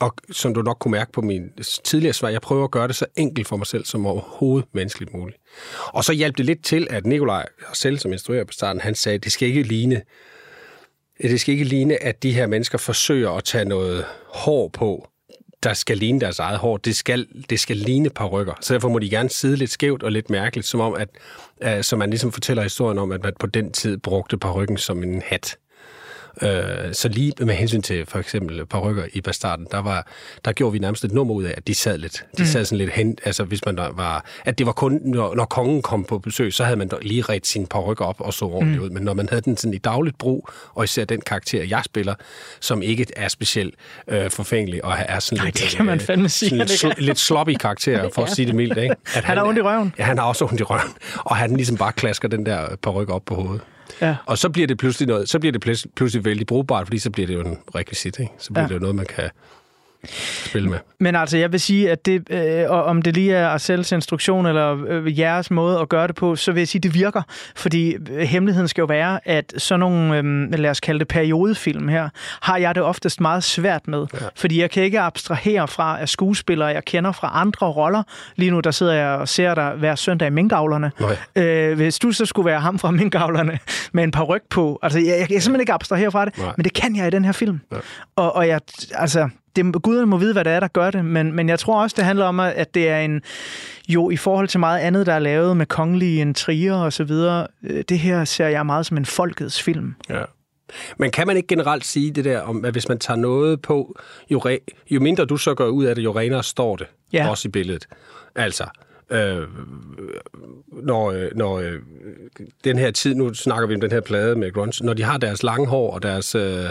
og som du nok kunne mærke på min tidligere svar, jeg prøver at gøre det så enkelt for mig selv som overhovedet menneskeligt muligt. Og så hjalp det lidt til, at Nikolaj selv som instruerer på starten, han sagde, det skal ikke ligne, det skal ikke ligne, at de her mennesker forsøger at tage noget hår på der skal ligne deres eget hår. Det skal, det skal ligne parrykker. Så derfor må de gerne sidde lidt skævt og lidt mærkeligt, som om, at uh, så man ligesom fortæller historien om, at man på den tid brugte parrykken som en hat. Øh, så lige med hensyn til for eksempel parrykker i Bastarden, der, var, der gjorde vi nærmest et nummer ud af, at de sad lidt. De sad sådan lidt hen, altså hvis man var, at det var kun, når, når kongen kom på besøg, så havde man lige ret sin parrykker op og så ordentligt ud. Men når man havde den sådan i dagligt brug, og især den karakter, jeg spiller, som ikke er specielt øh, forfængelig, og er sådan Nej, lidt, det kan man fandme sige, lidt, sl- lidt sloppy karakter, *laughs* for at sige det mildt. Ikke? At Han har ondt i røven. Ja, han har også ondt i røven. Og han ligesom bare klasker den der paryk op på hovedet. Ja. Og så bliver det pludselig noget, så bliver det pludselig, vældig brugbart, fordi så bliver det jo en rekvisit, ikke? Så bliver ja. det jo noget, man kan spille med. Men altså, jeg vil sige, at det, øh, og om det lige er Arcels instruktion eller øh, jeres måde at gøre det på, så vil jeg sige, at det virker. Fordi øh, hemmeligheden skal jo være, at sådan nogle, øh, lad os kalde det periodefilm her, har jeg det oftest meget svært med. Ja. Fordi jeg kan ikke abstrahere fra, at skuespillere, jeg kender fra andre roller. Lige nu, der sidder jeg og ser dig hver søndag i Minkavlerne. Nej. Øh, hvis du så skulle være ham fra Minkavlerne *laughs* med en par ryg på, altså jeg, jeg kan simpelthen ikke abstrahere fra det, Nej. men det kan jeg i den her film. Ja. Og, og jeg, altså, det, guderne må vide, hvad det er, der gør det, men, men jeg tror også, det handler om, at det er en, jo i forhold til meget andet, der er lavet med kongelige intriger og så videre, øh, det her ser jeg meget som en folkets film. Ja. Men kan man ikke generelt sige det der om, at hvis man tager noget på, jo, re, jo mindre du så går ud af det, jo renere står det Ja. også i billedet. Altså, øh, når, øh, når øh, den her tid, nu snakker vi om den her plade med grunge, når de har deres lange hår og deres øh,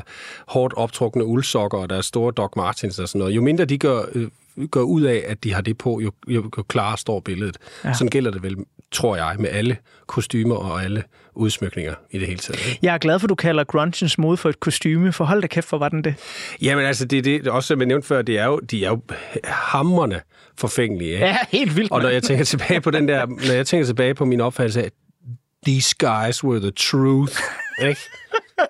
hårdt optrukne uldsokker og deres store Doc Martens og sådan noget, jo mindre de gør, øh, gør ud af, at de har det på, jo, jo, jo klarere står billedet. Ja. Sådan gælder det vel, tror jeg, med alle kostymer og alle udsmykninger i det hele taget. Ikke? Jeg er glad for, at du kalder grungens mode for et kostyme, for hold da kæft, hvor var den det? Jamen altså, det er det, også som jeg nævnte før, det er jo, de er jo hammerne forfængelige. Ikke? Ja, helt vildt. Og når jeg tænker tilbage på den der, når jeg tænker tilbage på min opfattelse af, these guys were the truth, *laughs* ikke?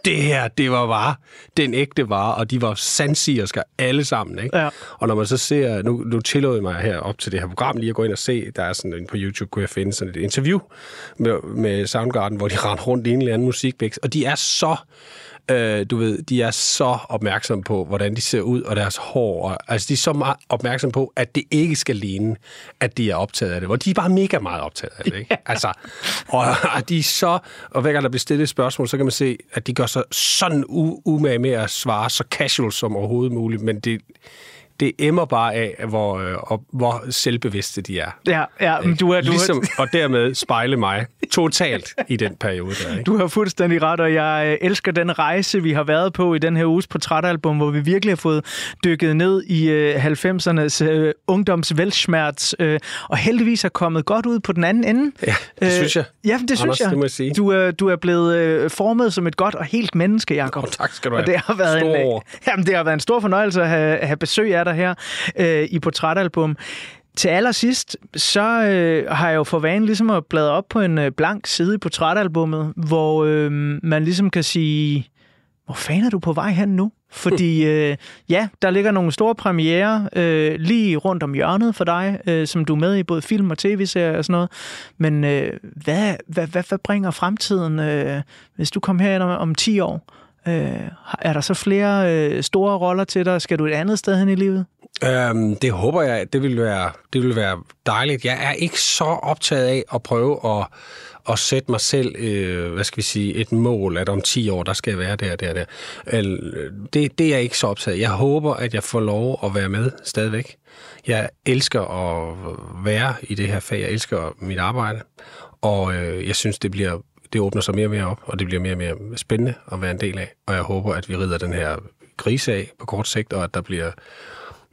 Det her, det var bare den ægte vare, og de var sandsigersker alle sammen, ikke? Ja. Og når man så ser, nu, nu tillod jeg mig her op til det her program lige at gå ind og se, der er sådan en, på YouTube, kunne jeg finde sådan et interview med, med Soundgarden, hvor de *laughs* render rundt i en eller anden musikvækst, og de er så øh, du ved, de er så opmærksomme på, hvordan de ser ud, og deres hår. Og, altså, de er så meget opmærksomme på, at det ikke skal ligne, at de er optaget af det. Hvor de er bare mega meget optaget af det, ikke? Altså, og, og de er så... Og hver gang der bliver stillet et spørgsmål, så kan man se, at de gør sig sådan u- umage med at svare så casual som overhovedet muligt, men det, det emmer bare af, hvor, øh, hvor selvbevidste de er. Ja, ja, men du er, du, ligesom, er, og dermed spejle mig totalt i den periode der, ikke? du har fuldstændig ret, og jeg øh, elsker den rejse, vi har været på i den her uges portrætalbum, hvor vi virkelig har fået dykket ned i øh, 90'ernes øh, ungdomsvelsmerts, øh, og heldigvis er kommet godt ud på den anden ende. Ja, det synes jeg. Ja, det synes Anders, jeg. det må jeg sige. Du, er, du er blevet øh, formet som et godt og helt menneske, Jacob. Åh, tak skal du Og have. det har været Stor en, jamen, det har været en stor fornøjelse at have, have besøg af dig her øh, i Portrætalbum. Til allersidst, så øh, har jeg jo for vane ligesom at bladre op på en øh, blank side i portrætalbummet, hvor øh, man ligesom kan sige, hvor fanden er du på vej hen nu? Fordi *laughs* øh, ja, der ligger nogle store premiere øh, lige rundt om hjørnet for dig, øh, som du er med i både film og tv-serier og sådan noget. Men øh, hvad, hvad, hvad, hvad bringer fremtiden, øh, hvis du kommer herind om, om 10 år? Øh, er der så flere øh, store roller til dig? Skal du et andet sted hen i livet? Øhm, det håber jeg, det vil, være, det vil være dejligt. Jeg er ikke så optaget af at prøve at, at sætte mig selv, øh, hvad skal vi sige, et mål, at om 10 år, der skal jeg være der, der, der. Øh, Det, det er jeg ikke så optaget af. Jeg håber, at jeg får lov at være med stadigvæk. Jeg elsker at være i det her fag. Jeg elsker mit arbejde. Og øh, jeg synes, det bliver det åbner sig mere og mere op, og det bliver mere og mere spændende at være en del af. Og jeg håber, at vi rider den her krise af på kort sigt, og at der bliver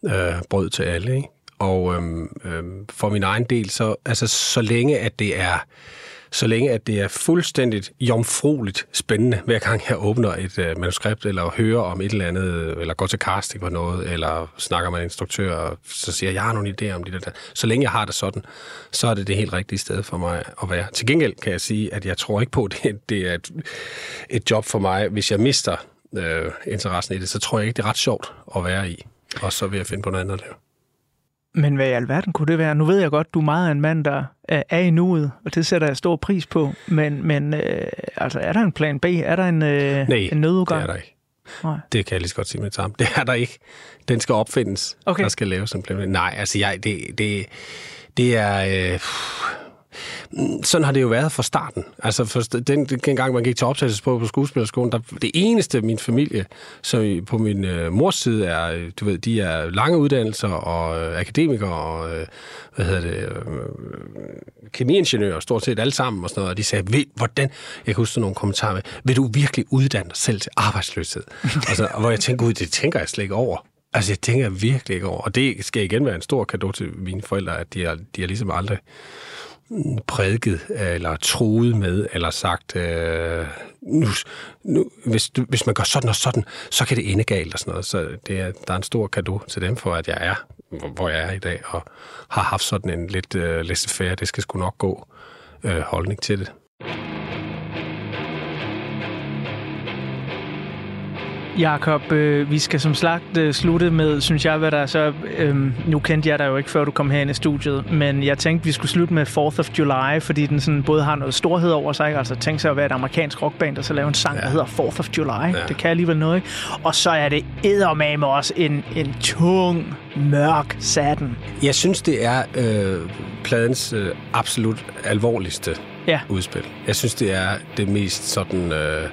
øh, brød til alle. Ikke? Og øhm, øhm, for min egen del, så, altså, så længe at det er så længe at det er fuldstændigt jomfrueligt spændende, hver gang jeg åbner et øh, manuskript, eller hører om et eller andet, eller går til casting på noget, eller snakker med en instruktør, og så siger jeg, jeg har nogle idéer om det der. Så længe jeg har det sådan, så er det det helt rigtige sted for mig at være. Til gengæld kan jeg sige, at jeg tror ikke på, at *laughs* det, det er et, et job for mig. Hvis jeg mister øh, interessen i det, så tror jeg ikke, det er ret sjovt at være i. Og så vil jeg finde på noget andet at lave. Men hvad i alverden kunne det være? Nu ved jeg godt, du er meget en mand, der er i nuet, og det sætter jeg stor pris på. Men, men øh, altså, er der en plan B? Er der en, øh, Nej, en nødudgang? det er der ikke. Nej. Det kan jeg lige så godt sige med det samme. Det er der ikke. Den skal opfindes. Okay. Der skal laves en plan. Nej, altså jeg, det, det, det er... Øh, sådan har det jo været fra starten. Altså for den, den gang, man gik til optagelsesprøve på skuespillerskolen, der, det eneste min familie, som på min øh, mors side er, du ved, de er lange uddannelser og øh, akademikere og, øh, hvad hedder det, øh, kemiingeniører, stort set alle sammen og sådan noget, og de sagde, ved, hvordan, jeg kan huske sådan nogle kommentarer med, vil du virkelig uddanne dig selv til arbejdsløshed? *laughs* altså, og hvor jeg tænker, gud, det tænker jeg slet ikke over. Altså, jeg tænker virkelig ikke over. Og det skal igen være en stor gave til mine forældre, at de har, de har ligesom aldrig prædiket eller troet med, eller sagt, øh, nu, nu, hvis, du, hvis man gør sådan og sådan, så kan det ende galt og sådan noget. Så det er, der er en stor gave til dem for, at jeg er, hvor- hvor jeg er i dag, og har haft sådan en lidt øh, laissez-faire, det skal sgu nok gå øh, holdning til det. Jakob, øh, vi skal som sagt øh, slutte med, synes jeg, hvad der er så... Øh, nu kendte jeg dig jo ikke, før du kom herind i studiet, men jeg tænkte, vi skulle slutte med 4th of July, fordi den sådan både har noget storhed over sig, ikke? altså tænk sig at være et amerikansk rockband, og så lave en sang, ja. der hedder 4th of July. Ja. Det kan alligevel noget, ikke? Og så er det eddermame også en, en tung, mørk satin. Jeg synes, det er øh, pladens øh, absolut alvorligste Ja. udspil. Jeg synes, det er det mest sådan... Øh,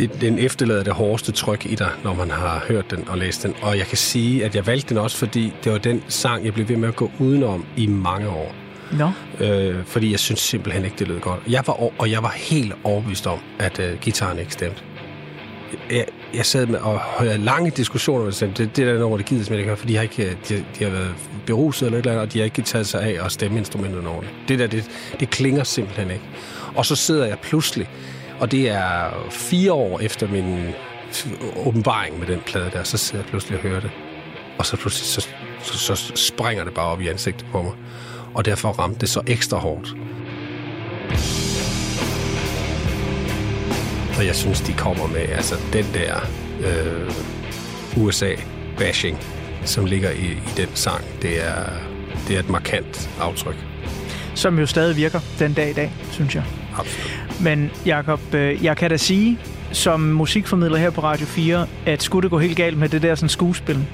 det, den efterlader det hårdeste tryk i dig, når man har hørt den og læst den. Og jeg kan sige, at jeg valgte den også, fordi det var den sang, jeg blev ved med at gå udenom i mange år. Nå. Øh, fordi jeg synes simpelthen ikke, det lød godt. Jeg var, og jeg var helt overbevist om, at øh, gitaren ikke stemte. Jeg, jeg sad med og havde lange diskussioner med dem. Det, det er der nummer, det gider simpelthen ikke, for de har, ikke, de, de har været beruset eller et eller andet, og de har ikke taget sig af at stemme instrumentet ordentligt. Det der, det, det klinger simpelthen ikke. Og så sidder jeg pludselig, og det er fire år efter min åbenbaring med den plade der, så sidder jeg pludselig og hører det. Og så pludselig så, så, så springer det bare op i ansigtet på mig. Og derfor ramte det så ekstra hårdt. Og jeg synes, de kommer med altså den der øh, USA-bashing, som ligger i, i den sang. Det er, det er et markant aftryk. Som jo stadig virker den dag i dag, synes jeg. Absolut. Men Jakob, øh, jeg kan da sige, som musikformidler her på Radio 4, at skulle det gå helt galt med det der sådan skuespil,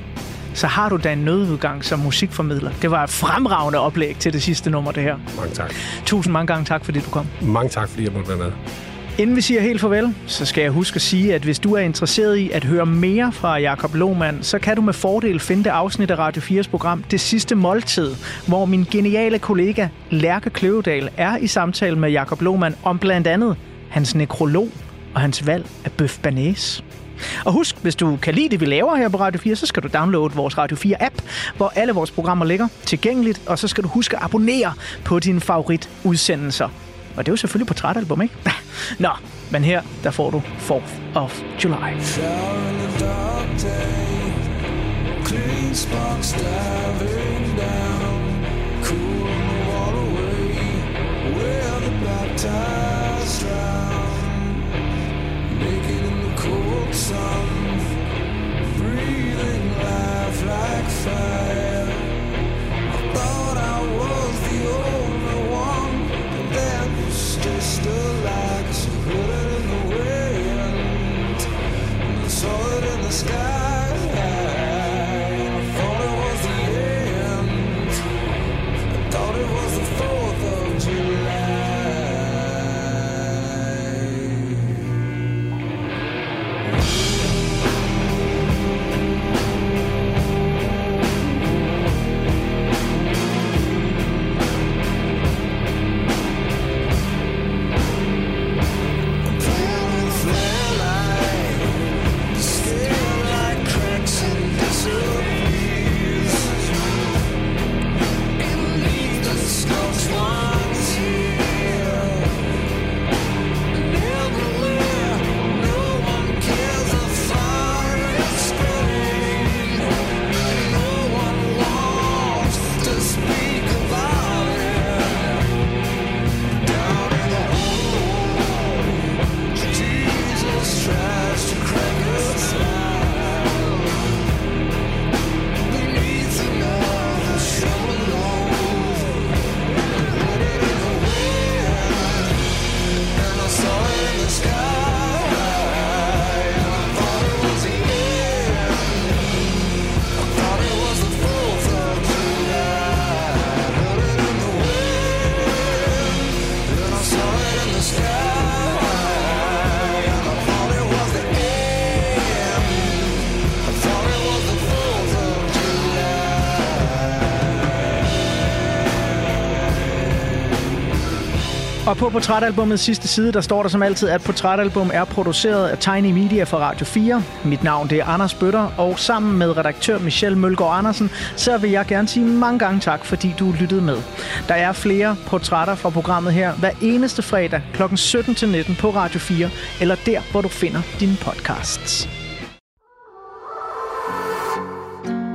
så har du da en nødudgang som musikformidler. Det var et fremragende oplæg til det sidste nummer, det her. Mange tak. Tusind mange gange tak, fordi du kom. Mange tak, fordi jeg måtte være med. Inden vi siger helt farvel, så skal jeg huske at sige, at hvis du er interesseret i at høre mere fra Jakob Lohmann, så kan du med fordel finde det afsnit af Radio 4's program Det Sidste Måltid, hvor min geniale kollega Lærke Kløvedal er i samtale med Jakob Lohmann om blandt andet hans nekrolog og hans valg af bøf banæs. Og husk, hvis du kan lide det, vi laver her på Radio 4, så skal du downloade vores Radio 4-app, hvor alle vores programmer ligger tilgængeligt, og så skal du huske at abonnere på dine favoritudsendelser. Og det er jo selvfølgelig på trætalbum, ikke? *laughs* Nå, men her, der får du 4th of July. Clean sparks diving down, cool the waterway where the baptized drown. Naked in the cold sun, breathing life like fire. Sky. Og på portrætalbummets sidste side, der står der som altid, at portrætalbum er produceret af Tiny Media for Radio 4. Mit navn det er Anders Bøtter, og sammen med redaktør Michelle Mølgaard Andersen, så vil jeg gerne sige mange gange tak, fordi du lyttede med. Der er flere portrætter fra programmet her hver eneste fredag kl. 17-19 på Radio 4, eller der, hvor du finder dine podcasts.